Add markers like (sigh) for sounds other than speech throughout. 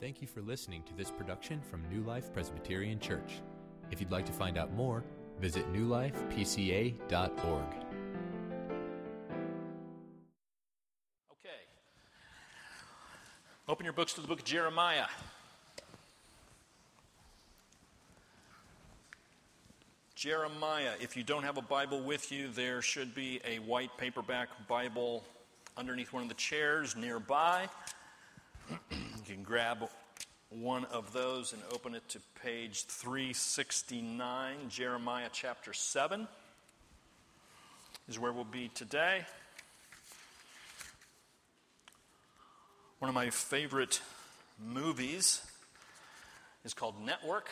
Thank you for listening to this production from New Life Presbyterian Church. If you'd like to find out more, visit newlifepca.org. Okay. Open your books to the book of Jeremiah. Jeremiah, if you don't have a Bible with you, there should be a white paperback Bible underneath one of the chairs nearby. (clears throat) grab one of those and open it to page 369, Jeremiah chapter 7 is where we'll be today. One of my favorite movies is called Network.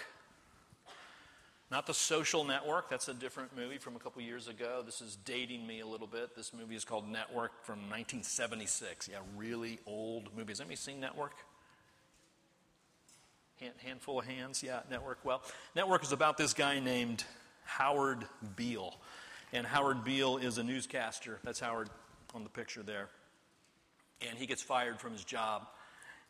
Not the social network, that's a different movie from a couple years ago. This is dating me a little bit. This movie is called Network from 1976. Yeah, really old movie. Has anybody seen Network? Hand, handful of hands, yeah, Network. Well, Network is about this guy named Howard Beale. And Howard Beale is a newscaster. That's Howard on the picture there. And he gets fired from his job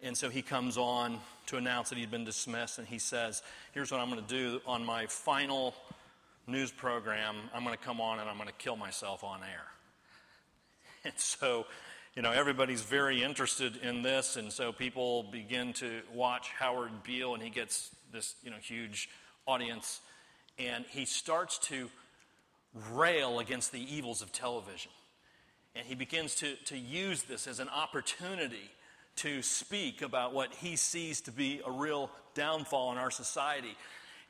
and so he comes on to announce that he'd been dismissed, and he says, Here's what I'm going to do on my final news program. I'm going to come on and I'm going to kill myself on air. (laughs) And so, you know, everybody's very interested in this, and so people begin to watch Howard Beale, and he gets this, you know, huge audience, and he starts to rail against the evils of television. And he begins to, to use this as an opportunity to speak about what he sees to be a real downfall in our society.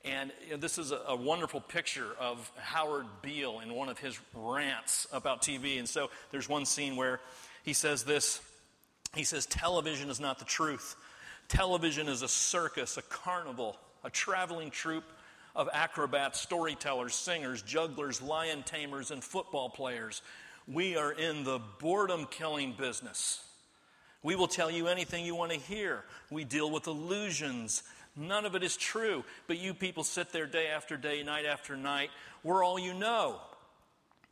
And you know, this is a, a, wonderful picture of Howard Beale in one of his rants about TV. And so there's one scene where he says this He says, Television is not the truth. Television is a circus, a carnival, a traveling troupe of acrobats, storytellers, singers, jugglers, lion tamers, and football players. We are in the boredom killing business. We will tell you anything you want to hear. We deal with illusions. None of it is true. But you people sit there day after day, night after night. We're all you know.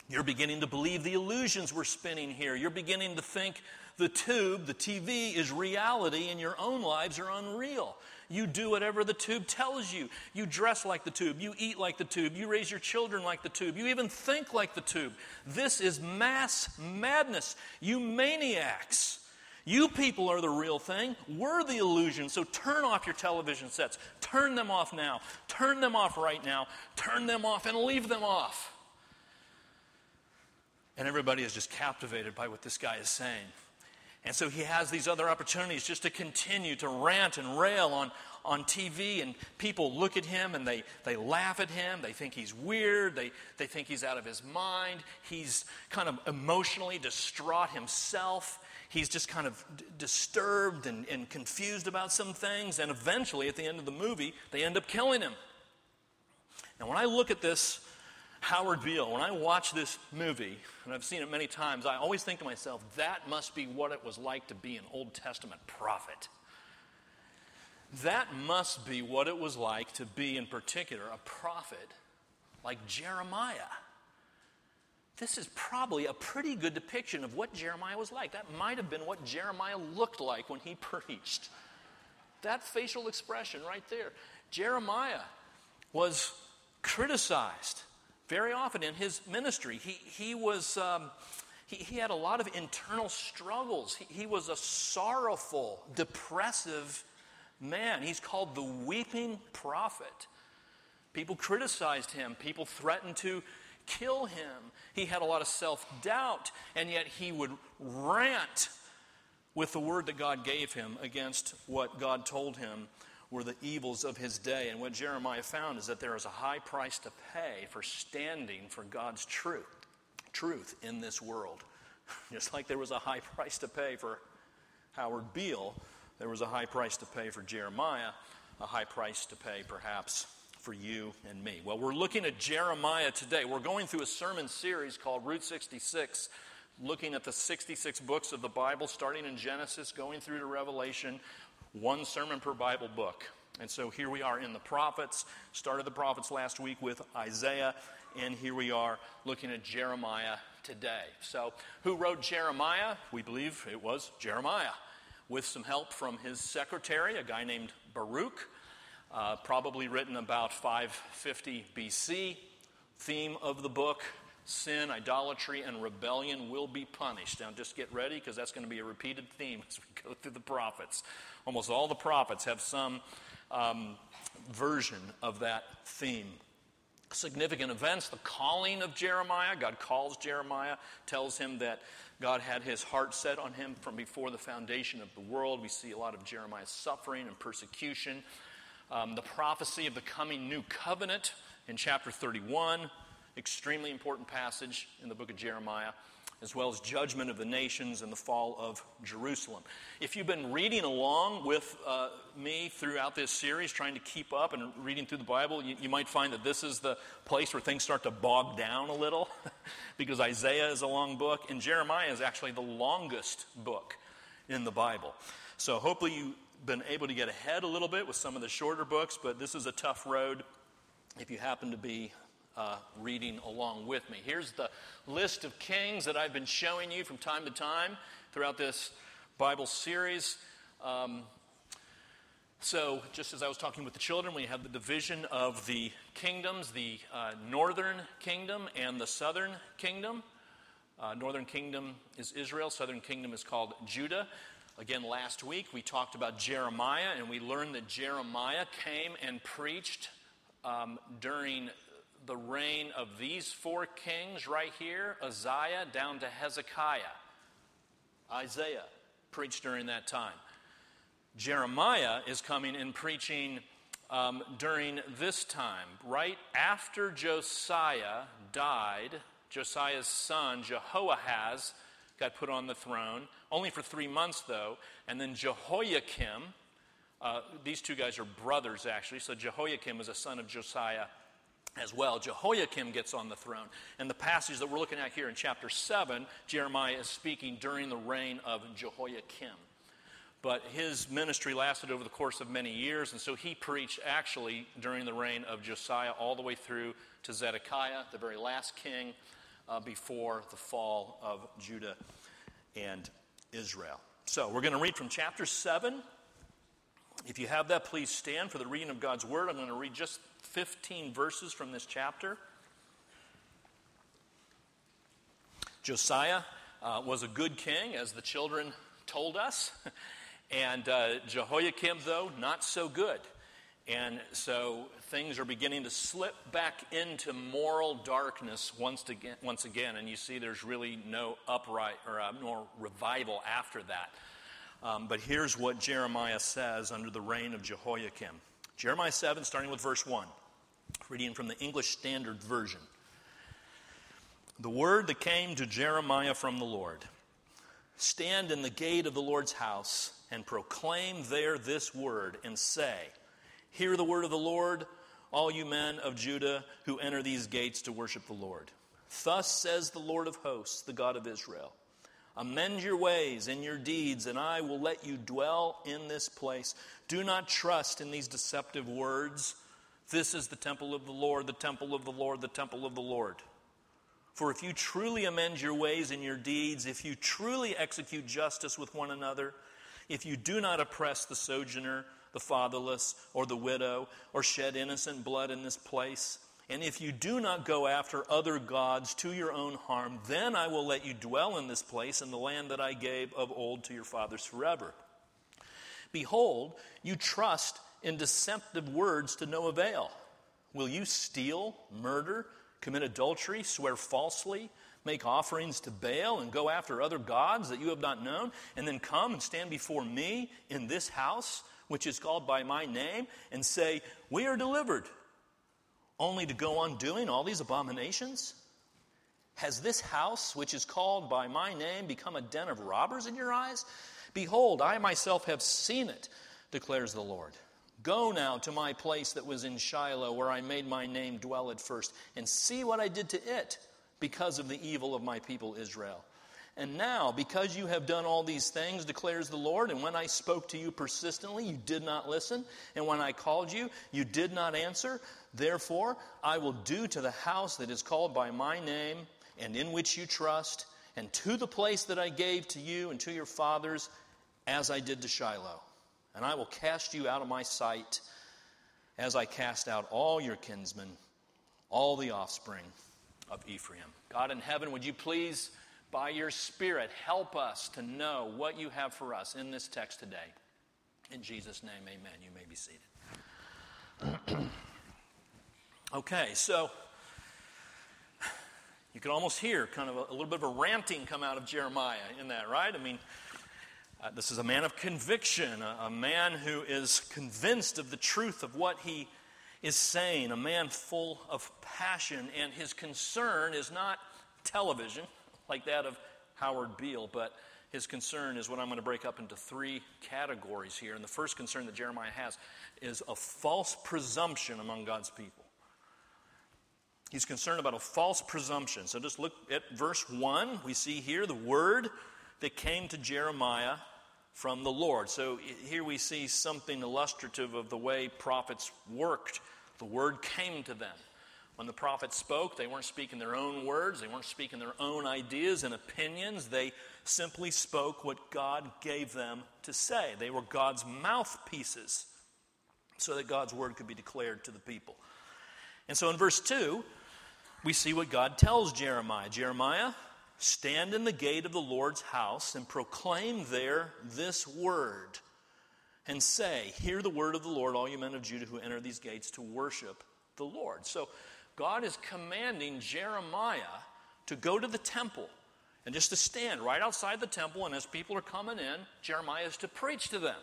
You're beginning to believe the illusions we're spinning here. You're beginning to think the tube, the TV, is reality and your own lives are unreal. You do whatever the tube tells you. You dress like the tube. You eat like the tube. You raise your children like the tube. You even think like the tube. This is mass madness. You maniacs. You people are the real thing. We're the illusion. So turn off your television sets. Turn them off now. Turn them off right now. Turn them off and leave them off. And everybody is just captivated by what this guy is saying. And so he has these other opportunities just to continue to rant and rail on, on TV, and people look at him and they, they laugh at him. They think he's weird. They, they think he's out of his mind. He's kind of emotionally distraught himself he's just kind of d- disturbed and, and confused about some things, and eventually, at the end of the movie, they end up killing him. Now, when I look at this Howard Beale, when I watch this movie, and I've seen it many times, I always think to myself, that must be what it was like to be an Old Testament prophet. That must be what it was like to be, in particular, a prophet like Jeremiah this is probably a pretty good depiction of what Jeremiah was like. That might have been what Jeremiah looked like when he (laughs) preached. That facial expression right there. Jeremiah was criticized very often in his ministry. He, he was. Um, he, he, had a lot of internal struggles. He, he was a sorrowful, depressive man. He's called the weeping prophet. People criticized him. People threatened to kill him. He had a lot of self doubt, and yet he would rant with the word that God gave him against what God told him were the evils of his day. And what Jeremiah found is that there is a high price to pay for standing for God's truth, truth in this world. (laughs) Just like there was a high price to pay for Howard Beale, there was a high price to pay for Jeremiah, a high price to pay perhaps for you and me? Well, we're looking at Jeremiah today. We're going through a sermon series called Route 66, looking at the 66 books of the Bible, starting in Genesis, going through to Revelation, one sermon per Bible book. And so here we are in the prophets. Started the prophets last week with Isaiah, and here we are looking at Jeremiah today. So, who wrote Jeremiah? We believe it was Jeremiah. with some help from his secretary, a guy named Baruch, uh, probably written about 550 BC. Theme of the book sin, idolatry, and rebellion will be punished. Now, just get ready because that's going to be a repeated theme (laughs) as we go through the prophets. Almost all the prophets have some um, version of that theme. Significant events, the calling of Jeremiah. God calls Jeremiah, tells him that God had his heart set on him from before the foundation of the world. We see a lot of Jeremiah's suffering and persecution. Um, the prophecy of the coming new covenant in chapter 31, extremely important passage in the book of Jeremiah, as well as judgment of the nations and the fall of Jerusalem. If you've been reading along with uh, me throughout this series, trying to keep up and reading through the Bible, you, you might find that this is the place where things start to bog down a little (laughs) because Isaiah is a long book and Jeremiah is actually the longest book in the Bible. So hopefully you've been able to get ahead a little bit with some of the shorter books, but this is a tough road if you happen to be uh, reading along with me. Here's the list of kings that I've been showing you from time to time throughout this Bible series. Um, so, just as I was talking with the children, we have the division of the kingdoms the uh, northern kingdom and the southern kingdom. Uh, northern kingdom is Israel, southern kingdom is called Judah. Again, last week we talked about Jeremiah, and we learned that Jeremiah came and preached um, during the reign of these four kings right here Uzziah down to Hezekiah. Isaiah preached during that time. Jeremiah is coming and preaching um, during this time, right after Josiah died. Josiah's son, Jehoahaz, got put on the throne, only for three months though, and then Jehoiakim. Uh, these two guys are brothers, actually. So Jehoiakim was a son of Josiah as well. Jehoiakim gets on the throne. And the passage that we're looking at here in chapter 7, Jeremiah is speaking during the reign of Jehoiakim. But his ministry lasted over the course of many years, and so he preached actually during the reign of Josiah all the way through to Zedekiah, the very last king uh, before the fall of Judah and Israel. So we're going to read from chapter 7. If you have that, please stand for the reading of God's word. I'm going to read just 15 verses from this chapter. Josiah uh, was a good king, as the children told us. (laughs) and uh, Jehoiakim, though, not so good. And so things are beginning to slip back into moral darkness once again. Once again and you see there's really no upright or uh, no revival after that. Um, but here's what Jeremiah says under the reign of Jehoiakim Jeremiah 7, starting with verse 1. Reading from the English Standard Version. The word that came to Jeremiah from the Lord Stand in the gate of the Lord's house and proclaim there this word and say, Hear the word of the Lord, all you men of Judah who enter these gates to worship the Lord. Thus says the Lord of hosts, the God of Israel Amend your ways and your deeds, and I will let you dwell in this place. Do not trust in these deceptive words this is the temple of the Lord, the temple of the Lord, the temple of the Lord. For if you truly amend your ways and your deeds, if you truly execute justice with one another, if you do not oppress the sojourner, the fatherless, or the widow, or shed innocent blood in this place, and if you do not go after other gods to your own harm, then I will let you dwell in this place in the land that I gave of old to your fathers forever. Behold, you trust in deceptive words to no avail? Will you steal, murder, commit adultery, swear falsely, make offerings to Baal, and go after other gods that you have not known, and then come and stand before me in this house, which is called by my name, and say, We are delivered, only to go on doing all these abominations? Has this house, which is called by my name, become a den of robbers in your eyes? Behold, I myself have seen it, declares the Lord. Go now to my place that was in Shiloh, where I made my name dwell at first, and see what I did to it because of the evil of my people Israel. And now, because you have done all these things, declares the Lord, and when I spoke to you persistently, you did not listen, and when I called you, you did not answer, therefore I will do to the house that is called by my name, and in which you trust, and to the place that I gave to you and to your fathers, as I did to Shiloh, and I will cast you out of my sight as I cast out all your kinsmen, all the offspring of Ephraim. God in heaven, would you please, by your Spirit, help us to know what you have for us in this text today? In Jesus' name, amen. You may be seated. (clears throat) okay, so you can almost hear kind of a, a, little bit of a ranting come out of Jeremiah in that, right? I mean, uh, this is a man of conviction, a, a man who is convinced of the truth of what he is saying, a man full of passion, and his concern is not television like that of Howard Beale, but his concern is what I'm going to break up into three categories here. And the first concern that Jeremiah has is a false presumption among God's people. He's concerned about a false presumption. So just look at verse 1. We see here the word that came to Jeremiah from the Lord. So here we see something illustrative of the way prophets worked. The word came to them. When the prophets spoke, they weren't speaking their own words, they weren't speaking their own ideas and opinions. They simply spoke what God gave them to say. They were God's mouthpieces so that God's word could be declared to the people. And so in verse 2, we see what God tells Jeremiah Jeremiah, stand in the gate of the Lord's house and proclaim there this word. And say, Hear the word of the Lord, all you men of Judah who enter these gates to worship the Lord. So God is commanding Jeremiah to go to the temple and just to stand right outside the temple, and as people are coming in, Jeremiah is to preach to them.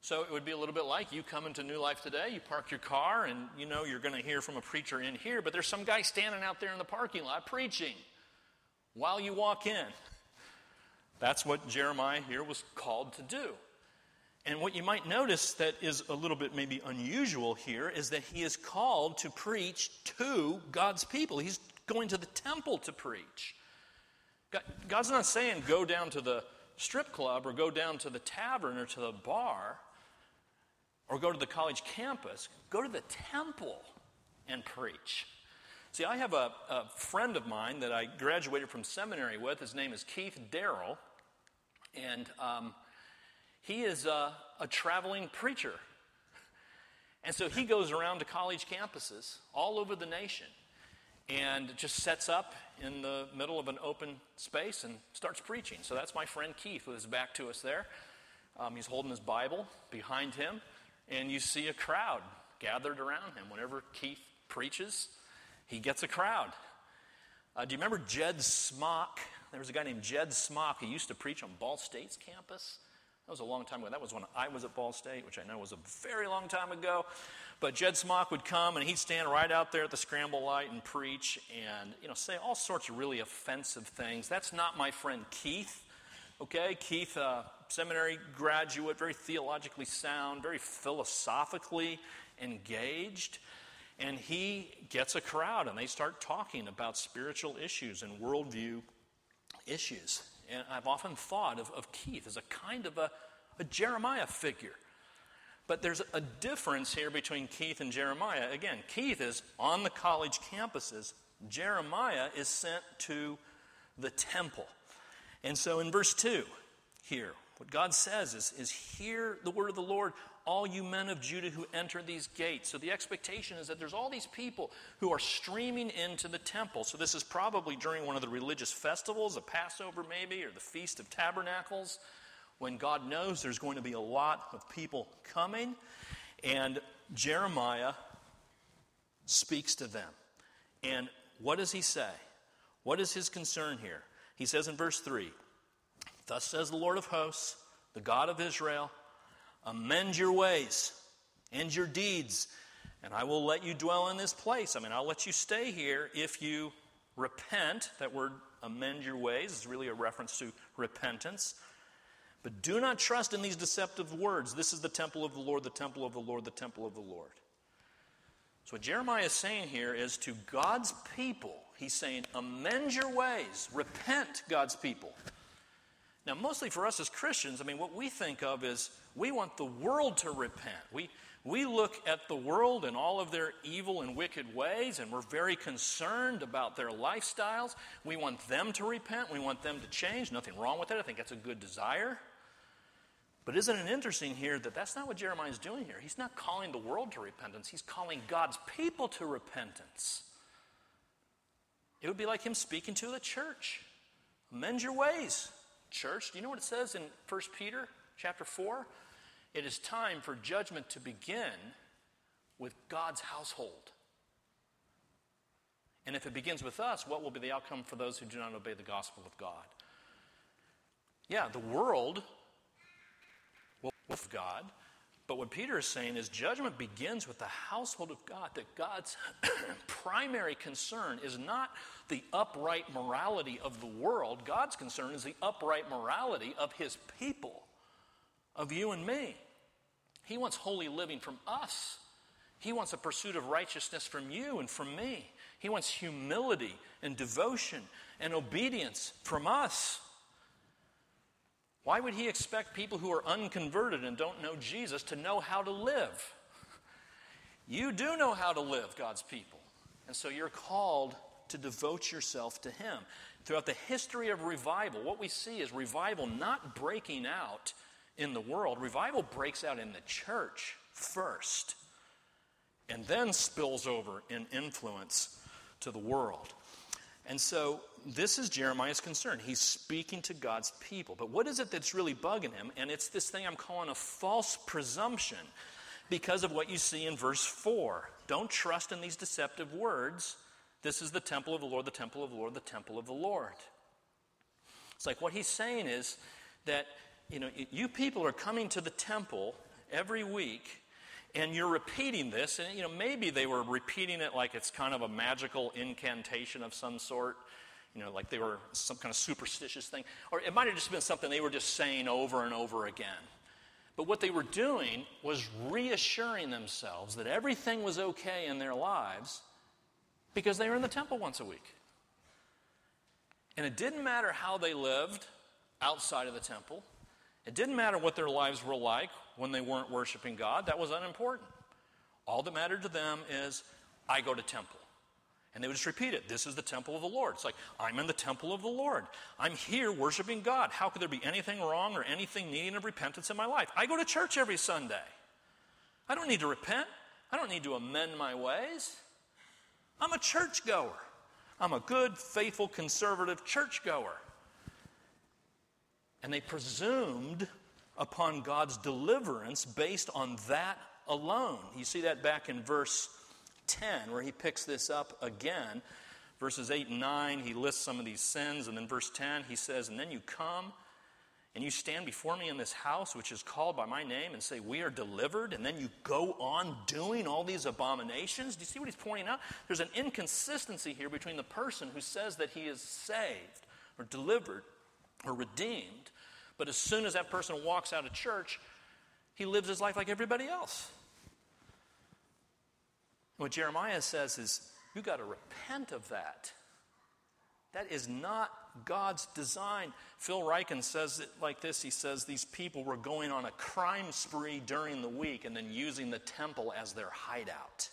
So it would be a little bit like you come into New Life today, you park your car, and you know you're going to hear from a preacher in here, but there's some guy standing out there in the parking lot preaching while you walk in. (laughs) That's what Jeremiah here was called to do. And what you might notice that is a little bit maybe unusual here is that he is called to preach to God's people. He's going to the temple to preach. God's not saying go down to the strip club or go down to the tavern or to the bar or go to the college campus. Go to the temple and preach. See, I have a, a friend of mine that I graduated from seminary with. His name is Keith Darrell. And um, he is a, a traveling preacher. And so he goes around to college campuses all over the nation and just sets up in the middle of an open space and starts preaching. So that's my friend Keith, who is back to us there. Um, he's holding his Bible behind him, and you see a crowd gathered around him. Whenever Keith preaches, he gets a crowd. Uh, do you remember Jed Smock? There was a guy named Jed Smock who used to preach on Ball State's campus. That was a long time ago. That was when I was at Ball State, which I know was a very long time ago. But Jed Smock would come and he'd stand right out there at the scramble light and preach and, you know, say all sorts of really offensive things. That's not my friend Keith. Okay, Keith, uh, seminary graduate, very theologically sound, very philosophically engaged. And he gets a crowd and they start talking about spiritual issues and worldview issues. And I've often thought of, of Keith as a kind of a, a Jeremiah figure. But there's a difference here between Keith and Jeremiah. Again, Keith is on the college campuses, Jeremiah is sent to the temple. And so in verse 2 here, what God says is, is hear the word of the Lord, all you men of Judah who enter these gates. So the expectation is that there's all these people who are streaming into the temple. So this is probably during one of the religious festivals, a Passover maybe, or the Feast of Tabernacles, when God knows there's going to be a lot of people coming. And Jeremiah speaks to them. And what does he say? What is his concern here? He says in verse 3 Thus says the Lord of hosts, the God of Israel, amend your ways and your deeds, and I will let you dwell in this place. I mean, I'll let you stay here if you repent. That word amend your ways is really a reference to repentance. But do not trust in these deceptive words. This is the temple of the Lord, the temple of the Lord, the temple of the Lord. So, what Jeremiah is saying here is to God's people, he's saying, amend your ways, repent, God's people. Now, mostly for us as Christians, I mean, what we think of is we want the world to repent. We, we look at the world and all of their evil and wicked ways, and we're very concerned about their lifestyles. We want them to repent. We want them to change. Nothing wrong with that. I think that's a good desire. But isn't it interesting here that that's not what Jeremiah is doing here? He's not calling the world to repentance, he's calling God's people to repentance. It would be like him speaking to the church. Amend your ways, church. Do you know what it says in 1 Peter chapter 4? It is time for judgment to begin with God's household. And if it begins with us, what will be the outcome for those who do not obey the gospel of God? Yeah, the world will with God, but what Peter is saying is judgment begins with the household of God, that God's (clears throat) primary concern is not the upright morality of the world. God's concern is the upright morality of his people, of you and me. He wants holy living from us. He wants a pursuit of righteousness from you and from me. He wants humility and devotion and obedience from us. Why would he expect people who are unconverted and don't know Jesus to know how to live? You do know how to live, God's people. And so you're called to devote yourself to him. Throughout the history of revival, what we see is revival not breaking out in the world, revival breaks out in the church first and then spills over in influence to the world. And so this is Jeremiah's concern. He's speaking to God's people. But what is it that's really bugging him? And it's this thing I'm calling a false presumption because of what you see in verse 4. Don't trust in these deceptive words. This is the temple of the Lord, the temple of the Lord, the temple of the Lord. It's like what he's saying is that, you know, you people are coming to the temple every week and you're repeating this, and you know, maybe they were repeating it like it's kind of a magical incantation of some sort, you know, like they were some kind of superstitious thing. Or it might have just been something they were just saying over and over again. But what they were doing was reassuring themselves that everything was okay in their lives because they were in the temple once a week. And it didn't matter how they lived outside of the temple. It didn't matter what their lives were like when they weren't worshiping God. That was unimportant. All that mattered to them is, I go to temple. And they would just repeat it. This is the temple of the Lord. It's like, I'm in the temple of the Lord. I'm here worshiping God. How could there be anything wrong or anything needing of repentance in my life? I go to church every Sunday. I don't need to repent. I don't need to amend my ways. I'm a churchgoer. I'm a good, faithful, conservative churchgoer. And they presumed upon God's deliverance based on that alone. You see that back in verse 10, where he picks this up again. Verses 8 and 9, he lists some of these sins. And then verse 10, he says, And then you come and you stand before me in this house, which is called by my name, and say, We are delivered. And then you go on doing all these abominations. Do you see what he's pointing out? There's an inconsistency here between the person who says that he is saved or delivered or redeemed but as soon as that person walks out of church, he lives his life like everybody else. What Jeremiah says is, you got to repent of that. That is not God's design. Phil Ryken says it like this He says these people were going on a crime spree during the week and then using the temple as their hideout.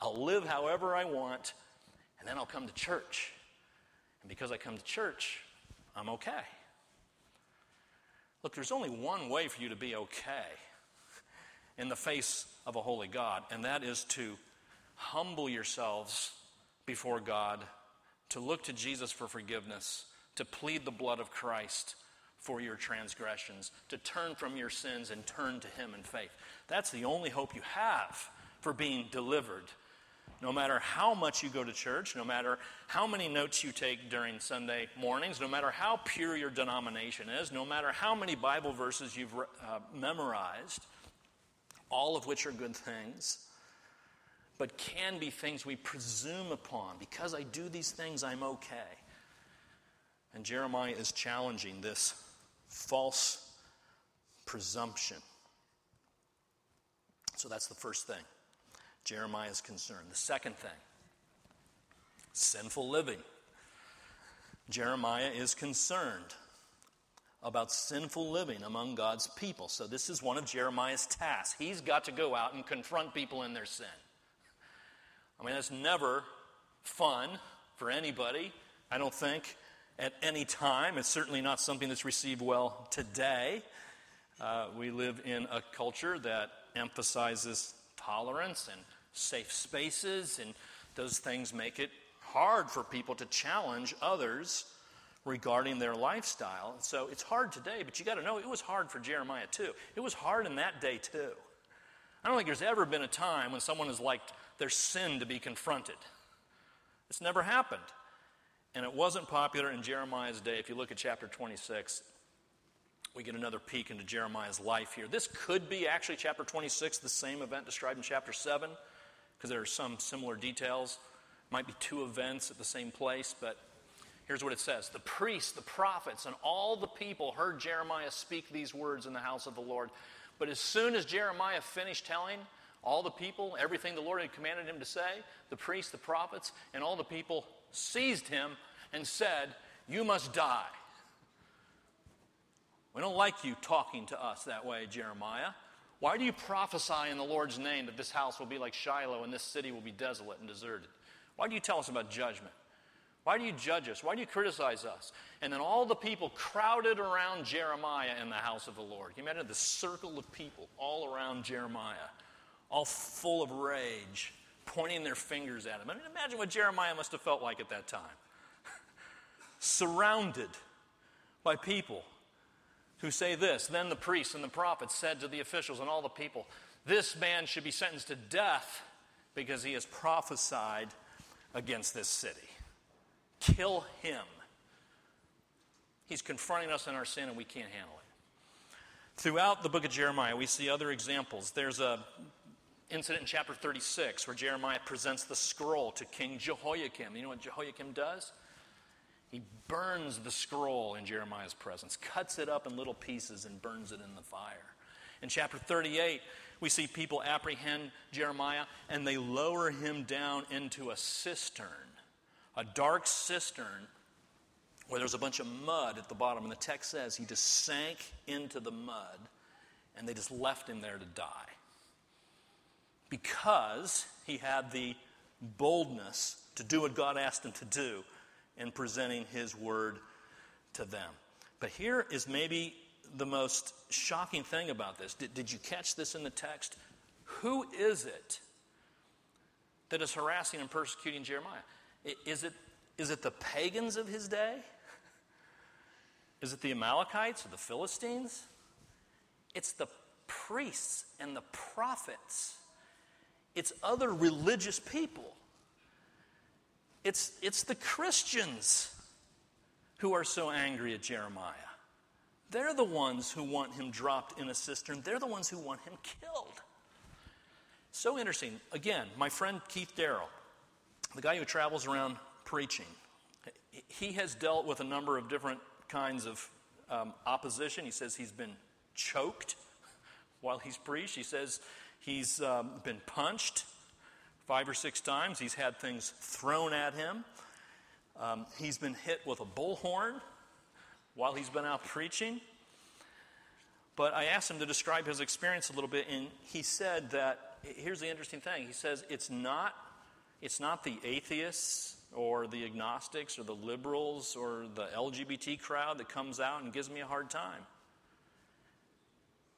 I'll live however I want, and then I'll come to church. And because I come to church, I'm okay. Look, there's only one way for you to be okay in the face of a holy God, and that is to humble yourselves before God, to look to Jesus for forgiveness, to plead the blood of Christ for your transgressions, to turn from your sins and turn to Him in faith. That's the only hope you have for being delivered no matter how much you go to church, no matter how many notes you take during Sunday mornings, no matter how pure your denomination is, no matter how many Bible verses you've uh, memorized, all of which are good things, but can be things we presume upon. Because I do these things, I'm okay. And Jeremiah is challenging this false presumption. So that's the first thing. Jeremiah is concerned. The second thing sinful living. Jeremiah is concerned about sinful living among God's people. So, this is one of Jeremiah's tasks. He's got to go out and confront people in their sin. I mean, that's never fun for anybody, I don't think. at any time. It's certainly not something that's received well today. Uh, we live in a culture that emphasizes tolerance and safe spaces, and those things make it hard for people to challenge others regarding their lifestyle. So it's hard today, but you got to know it was hard for Jeremiah too. It was hard in that day too. I don't think there's ever been a time when someone has liked their sin to be confronted. It's never happened. And it wasn't popular in Jeremiah's day. If you look at chapter 26, we get another peek into Jeremiah's life here. This could be actually chapter 26, the same event described in chapter 7, because there are some similar details. Might be two events at the same place, but here's what it says The priests, the prophets, and all the people heard Jeremiah speak these words in the house of the Lord. But as soon as Jeremiah finished telling all the people everything the Lord had commanded him to say, the priests, the prophets, and all the people seized him and said, You must die. We don't like you talking to us that way, Jeremiah. Why do you prophesy in the Lord's name that this house will be like Shiloh and this city will be desolate and deserted? Why do you tell us about judgment? Why do you judge us? Why do you criticize us? And then all the people crowded around Jeremiah in the house of the Lord. You imagine the circle of people all around Jeremiah, all full of rage, pointing their fingers at him? I mean, imagine what Jeremiah must have felt like at that time. (laughs) Surrounded by people who say this Then the priests and the prophets said to the officials and all the people, This man should be sentenced to death because he has prophesied against this city. Kill him. He's confronting us in our sin and we can't handle it. Throughout the book of Jeremiah, we see other examples. There's a incident in chapter 36 where Jeremiah presents the scroll to King Jehoiakim. You know what Jehoiakim does? He burns the scroll in Jeremiah's presence, cuts it up in little pieces, and burns it in the fire. In chapter 38, we see people apprehend Jeremiah and they lower him down into a cistern, a dark cistern where there's a bunch of mud at the bottom. And the text says he just sank into the mud and they just left him there to die because he had the boldness to do what God asked him to do in presenting his word to them. But here is maybe the most shocking thing about this. Did, did you catch this in the text? Who is it that is harassing and persecuting Jeremiah? Is it, is it the pagans of his day? Is it the Amalekites or the Philistines? It's the priests and the prophets. It's other religious people. It's, it's the Christians who are so angry at Jeremiah. They're the ones who want him dropped in a cistern. They're the ones who want him killed. So interesting. Again, my friend Keith Darrell, the guy who travels around preaching, he has dealt with a number of different kinds of um, opposition. He says he's been choked (laughs) while he's preached. He says he's um, been punched five or six times. He's had things thrown at him. Um, he's been hit with a bullhorn while he's been out preaching. But I asked him to describe his experience a little bit, and he said that here's the interesting thing. He says it's not, it's not the atheists or the agnostics or the liberals or the LGBT crowd that comes out and gives me a hard time.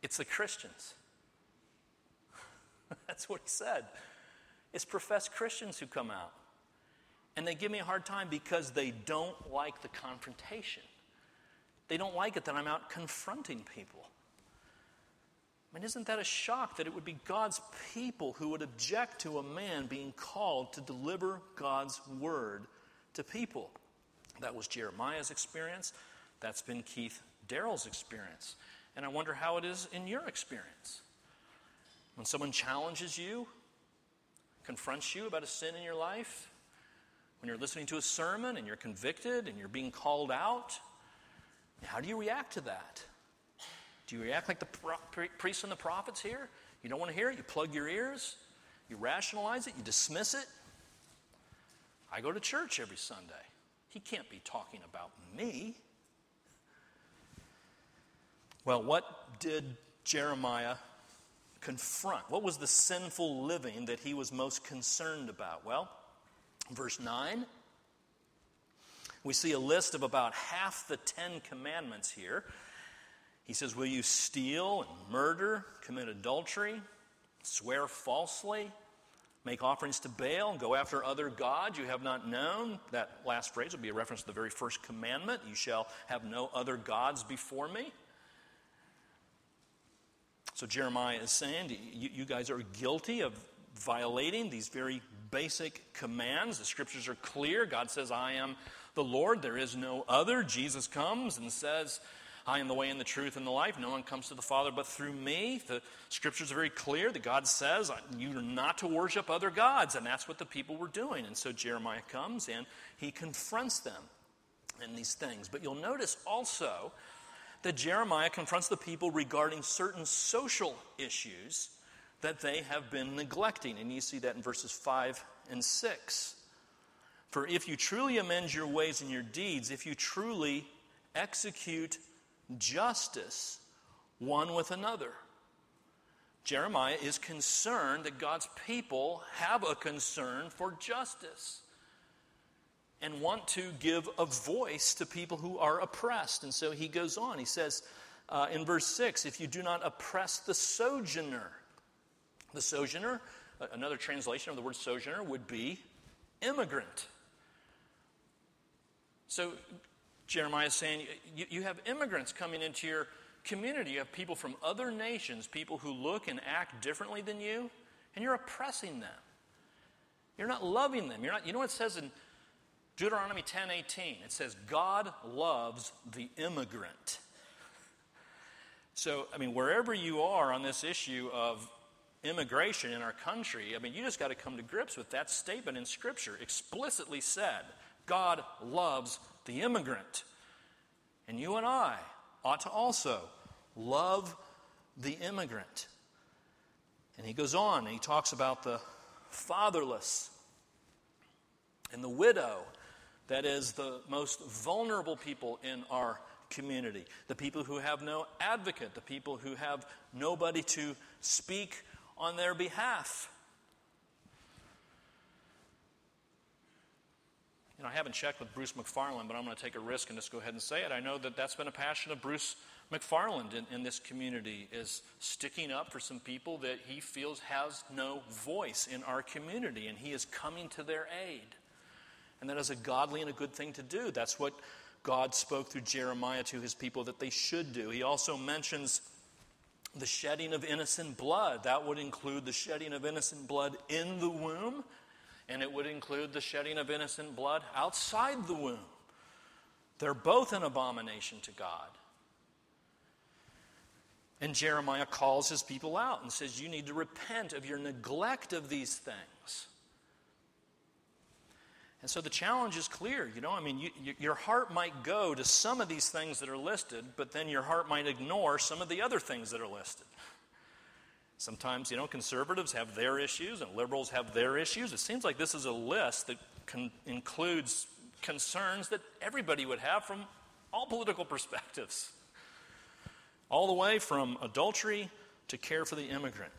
It's the Christians. (laughs) That's what he said. It's professed Christians who come out. And they give me a hard time because they don't like the confrontation. They don't like it that I'm out confronting people. I mean, isn't that a shock that it would be God's people who would object to a man being called to deliver God's word to people? That was Jeremiah's experience. That's been Keith Darrell's experience. And I wonder how it is in your experience. When someone challenges you, confronts you about a sin in your life, when you're listening to a sermon and you're convicted and you're being called out, how do you react to that? Do you react like the priests and the prophets here? You don't want to hear it, you plug your ears, you rationalize it, you dismiss it. I go to church every Sunday. He can't be talking about me. Well, what did Jeremiah confront? What was the sinful living that he was most concerned about? Well, verse 9 We see a list of about half the Ten Commandments here. He says, Will you steal and murder, commit adultery, swear falsely, make offerings to Baal, and go after other gods you have not known? That last phrase will be a reference to the very first commandment You shall have no other gods before me. So Jeremiah is saying, you, you guys are guilty of violating these very basic commands. The scriptures are clear. God says, I am the Lord, there is no other. Jesus comes and says, I am the way and the truth and the life. No one comes to the Father but through me. The scriptures are very clear that God says you're not to worship other gods, and that's what the people were doing. And so Jeremiah comes and he confronts them in these things. But you'll notice also that Jeremiah confronts the people regarding certain social issues that they have been neglecting. And you see that in verses 5 and 6. For if you truly amend your ways and your deeds, if you truly execute justice one with another, Jeremiah is concerned that God's people have a concern for justice and want to give a voice to people who are oppressed. And so he goes on. He says uh, in verse 6 if you do not oppress the sojourner, the sojourner, another translation of the word sojourner would be immigrant. So Jeremiah is saying you, you have immigrants coming into your community. You have people from other nations, people who look and act differently than you, and you're oppressing them. You're not loving them. You're not, you know what it says in Deuteronomy 10:18? It says, God loves the immigrant. So, I mean, wherever you are on this issue of immigration in our country, I mean, you just got to come to grips with that statement in Scripture, explicitly said God loves the immigrant. And you and I ought to also love the immigrant. And he goes on and he talks about the fatherless and the widow, that is, the most vulnerable people in our community, the people who have no advocate, the people who have nobody to speak on their behalf. You know, I haven't checked with Bruce McFarland, but I'm going to take a risk and just go ahead and say it. I know that that's been a passion of Bruce McFarland in, in this community is sticking up for some people that he feels has no voice in our community, and he is coming to their aid. And that is a godly and a good thing to do. That's what God spoke through Jeremiah to his people that they should do. He also mentions the shedding of innocent blood. That would include the shedding of innocent blood in the womb and it would include the shedding of innocent blood outside the womb. They're both an abomination to God. And Jeremiah calls his people out and says, You need to repent of your neglect of these things. And so the challenge is clear. You know, I mean, you, you, your heart might go to some of these things that are listed, but then your heart might ignore some of the other things that are listed. Sometimes, you know, conservatives have their issues and liberals have their issues. It seems like this is a list that con- includes concerns that everybody would have from all political perspectives, all the way from adultery to care for the immigrant.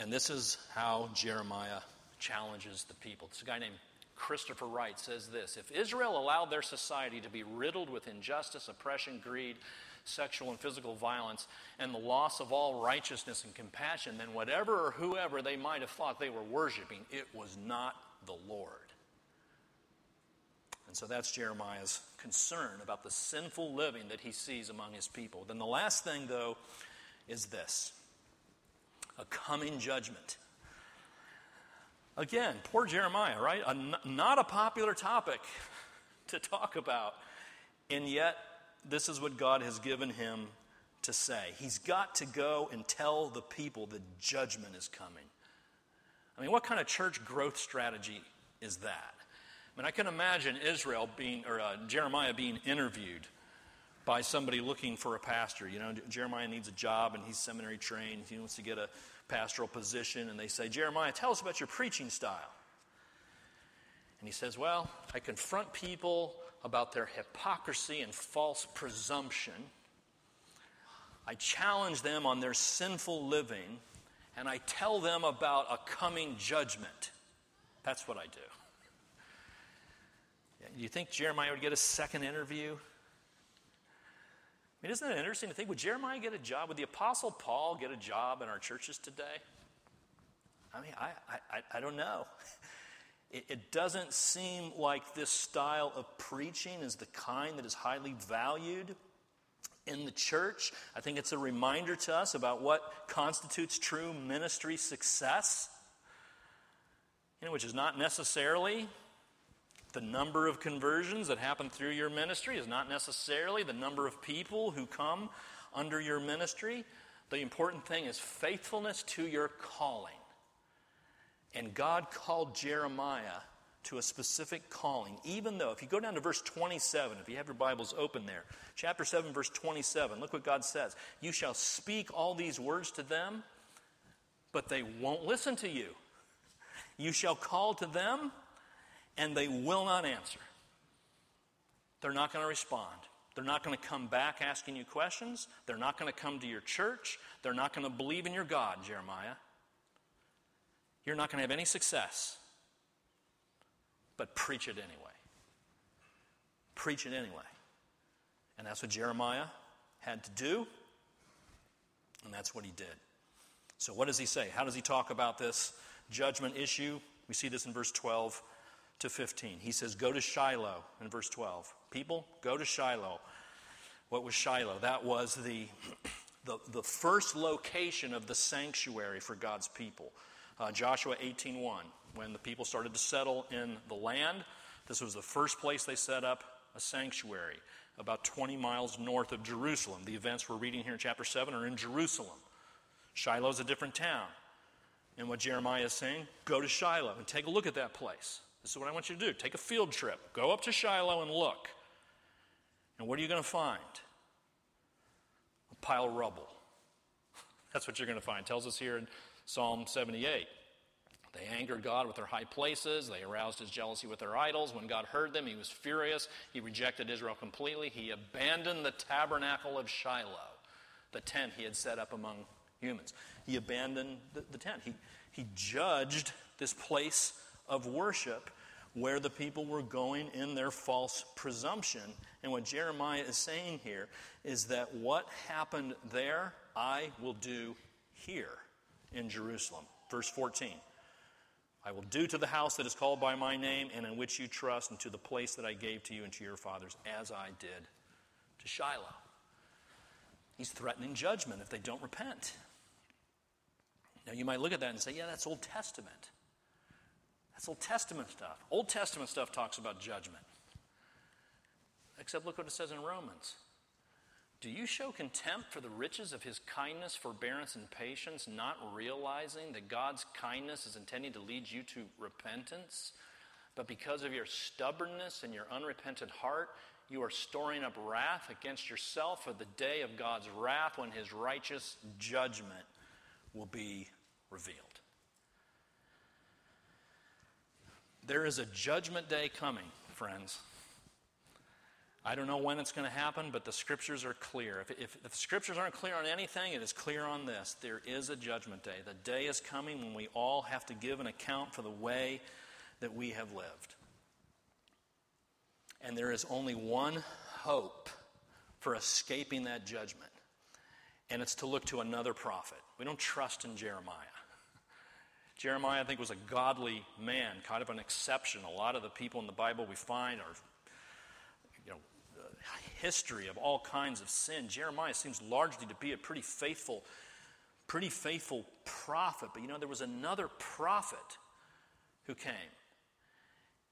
And this is how Jeremiah challenges the people. This guy named Christopher Wright says this If Israel allowed their society to be riddled with injustice, oppression, greed, sexual and physical violence, and the loss of all righteousness and compassion, then whatever or whoever they might have thought they were worshiping, it was not the Lord. And so that's Jeremiah's concern about the sinful living that he sees among his people. Then the last thing, though, is this a coming judgment. Again, poor Jeremiah, right? A, not a popular topic (laughs) to talk about. And yet, this is what God has given him to say. He's got to go and tell the people that judgment is coming. I mean, what kind of church growth strategy is that? I mean, I can imagine Israel being, or uh, Jeremiah being interviewed by somebody looking for a pastor. You know, Jeremiah needs a job and he's seminary trained. He wants to get a pastoral position. And they say, Jeremiah, tell us about your preaching style. And he says, Well, I confront people about their hypocrisy and false presumption. I challenge them on their sinful living, and I tell them about a coming judgment. That's what I do. You think Jeremiah would get a second interview? I mean, isn't it interesting to think, would Jeremiah get a job? Would the Apostle Paul get a job in our churches today? I mean, I, I, I don't know. (laughs) It, it doesn't seem like this style of preaching is the kind that is highly valued in the church. I think it's a reminder to us about what constitutes true ministry success, you know, which is not necessarily the number of conversions that happen through your ministry, is not necessarily the number of people who come under your ministry. The important thing is faithfulness to your calling. And God called Jeremiah to a specific calling, even though, if you go down to verse 27, if you have your Bibles open there, chapter 7, verse 27, look what God says. You shall speak all these words to them, but they won't listen to you. You shall call to them, and they will not answer. They're not going to respond. They're not going to come back asking you questions. They're not going to come to your church. They're not going to believe in your God, Jeremiah. You're not going to have any success. But preach it anyway. Preach it anyway. And that's what Jeremiah had to do. And that's what he did. So, what does he say? How does he talk about this judgment issue? We see this in verse 12 to 15. He says, Go to Shiloh in verse 12. People, go to Shiloh. What was Shiloh? That was the, (clears throat) the, the first location of the sanctuary for God's people. Uh, Joshua 18.1, when the people started to settle in the land, this was the first place they set up a sanctuary, about 20 miles north of Jerusalem. The events we're reading here in chapter 7 are in Jerusalem. Shiloh's a different town. And what Jeremiah is saying, go to Shiloh and take a look at that place. This is what I want you to do. Take a field trip. Go up to Shiloh and look. And what are you going to find? A pile of rubble. (laughs) That's what you're going to find. It tells us here in Psalm 78. They angered God with their high places. They aroused his jealousy with their idols. When God heard them, he was furious. He rejected Israel completely. He abandoned the tabernacle of Shiloh, the tent he had set up among humans. He abandoned the, the tent. He, he judged this place of worship where the people were going in their false presumption. And what Jeremiah is saying here is that what happened there, I will do here in Jerusalem. Verse 14 I will do to the house that is called by my name and in which you trust, and to the place that I gave to you and to your fathers, as I did to Shiloh. He's threatening judgment if they don't repent. Now, you might look at that and say, yeah, that's Old Testament. That's Old Testament stuff. Old Testament stuff talks about judgment. Except look what it says in Romans. Do you show contempt for the riches of his kindness, forbearance, and patience, not realizing that God's kindness is intending to lead you to repentance? But because of your stubbornness and your unrepentant heart, you are storing up wrath against yourself for the day of God's wrath when his righteous judgment will be revealed. There is a judgment day coming, friends. I don't know when it's going to happen, but the scriptures are clear. If, if, if, the scriptures aren't clear on anything, it is clear on this. There is a judgment day. The day is coming when we all have to give an account for the way that we have lived. And there is only one hope for escaping that judgment, and it's to look to another prophet. We don't trust in Jeremiah. Jeremiah, I think, was a godly man, kind of an exception. A lot of the people in the Bible we find are, you know, history of all kinds of sin. Jeremiah seems largely to be a pretty faithful, pretty faithful prophet. But you know, there was another prophet who came.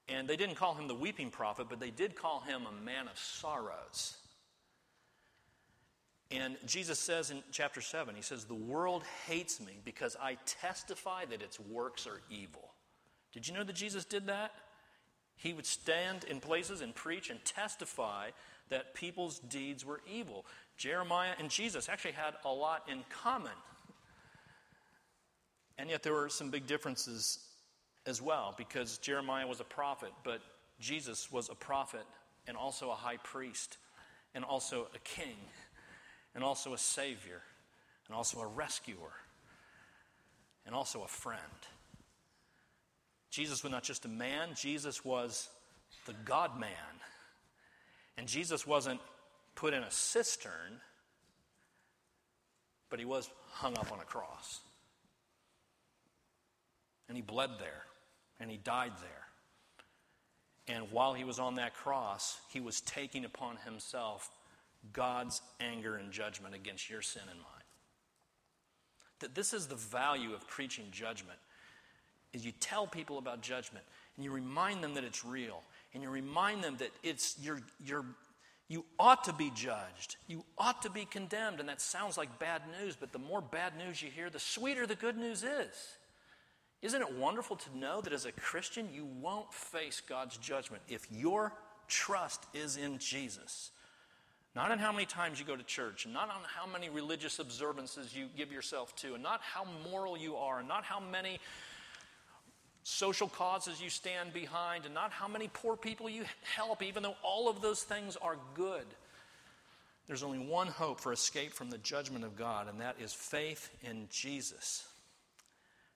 And they didn't call him the weeping prophet, but they did call him a man of sorrows. And Jesus says in chapter 7, He says, The world hates me because I testify that its works are evil. Did you know that Jesus did that? He would stand in places and preach and testify that people's deeds were evil. Jeremiah and Jesus actually had a lot in common. And yet there were some big differences as well because Jeremiah was a prophet, but Jesus was a prophet and also a high priest and also a king and also a savior, and also a rescuer, and also a friend. Jesus was not just a man, Jesus was the God man. And Jesus wasn't put in a cistern, but he was hung up on a cross. And he bled there, and he died there. And while he was on that cross, he was taking upon himself God's anger and judgment against your sin and mine. That this is the value of preaching judgment. Is you tell people about judgment and you remind them that it's real and you remind them that it's you're, you're, you ought to be judged. You ought to be condemned. And that sounds like bad news, but the more bad news you hear, the sweeter the good news is. Isn't it wonderful to know that as a Christian, you won't face God's judgment if your trust is in Jesus? Not on how many times you go to church, and not on how many religious observances you give yourself to, and not how moral you are, and not how many social causes you stand behind, and not how many poor people you help, even though all of those things are good. There's only one hope for escape from the judgment of God, and that is faith in Jesus,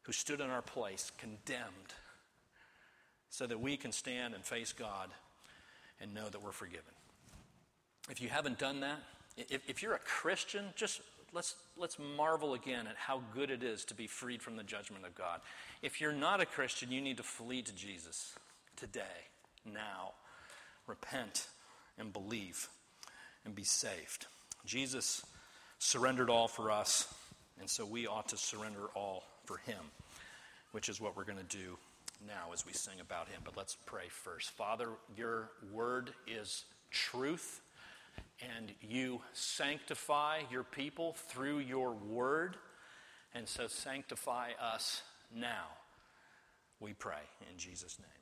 who stood in our place, condemned, so that we can stand and face God and know that we're forgiven. If you haven't done that, if, if you're a Christian, just let's, let's marvel again at how good it is to be freed from the judgment of God. If you're not a Christian, you need to flee to Jesus today, now. Repent and believe and be saved. Jesus surrendered all for us, and so we ought to surrender all for him, which is what we're going to do now as we sing about him. But let's pray first. Father, your word is truth and you sanctify your people through your word. And so sanctify us now, we pray in Jesus' name.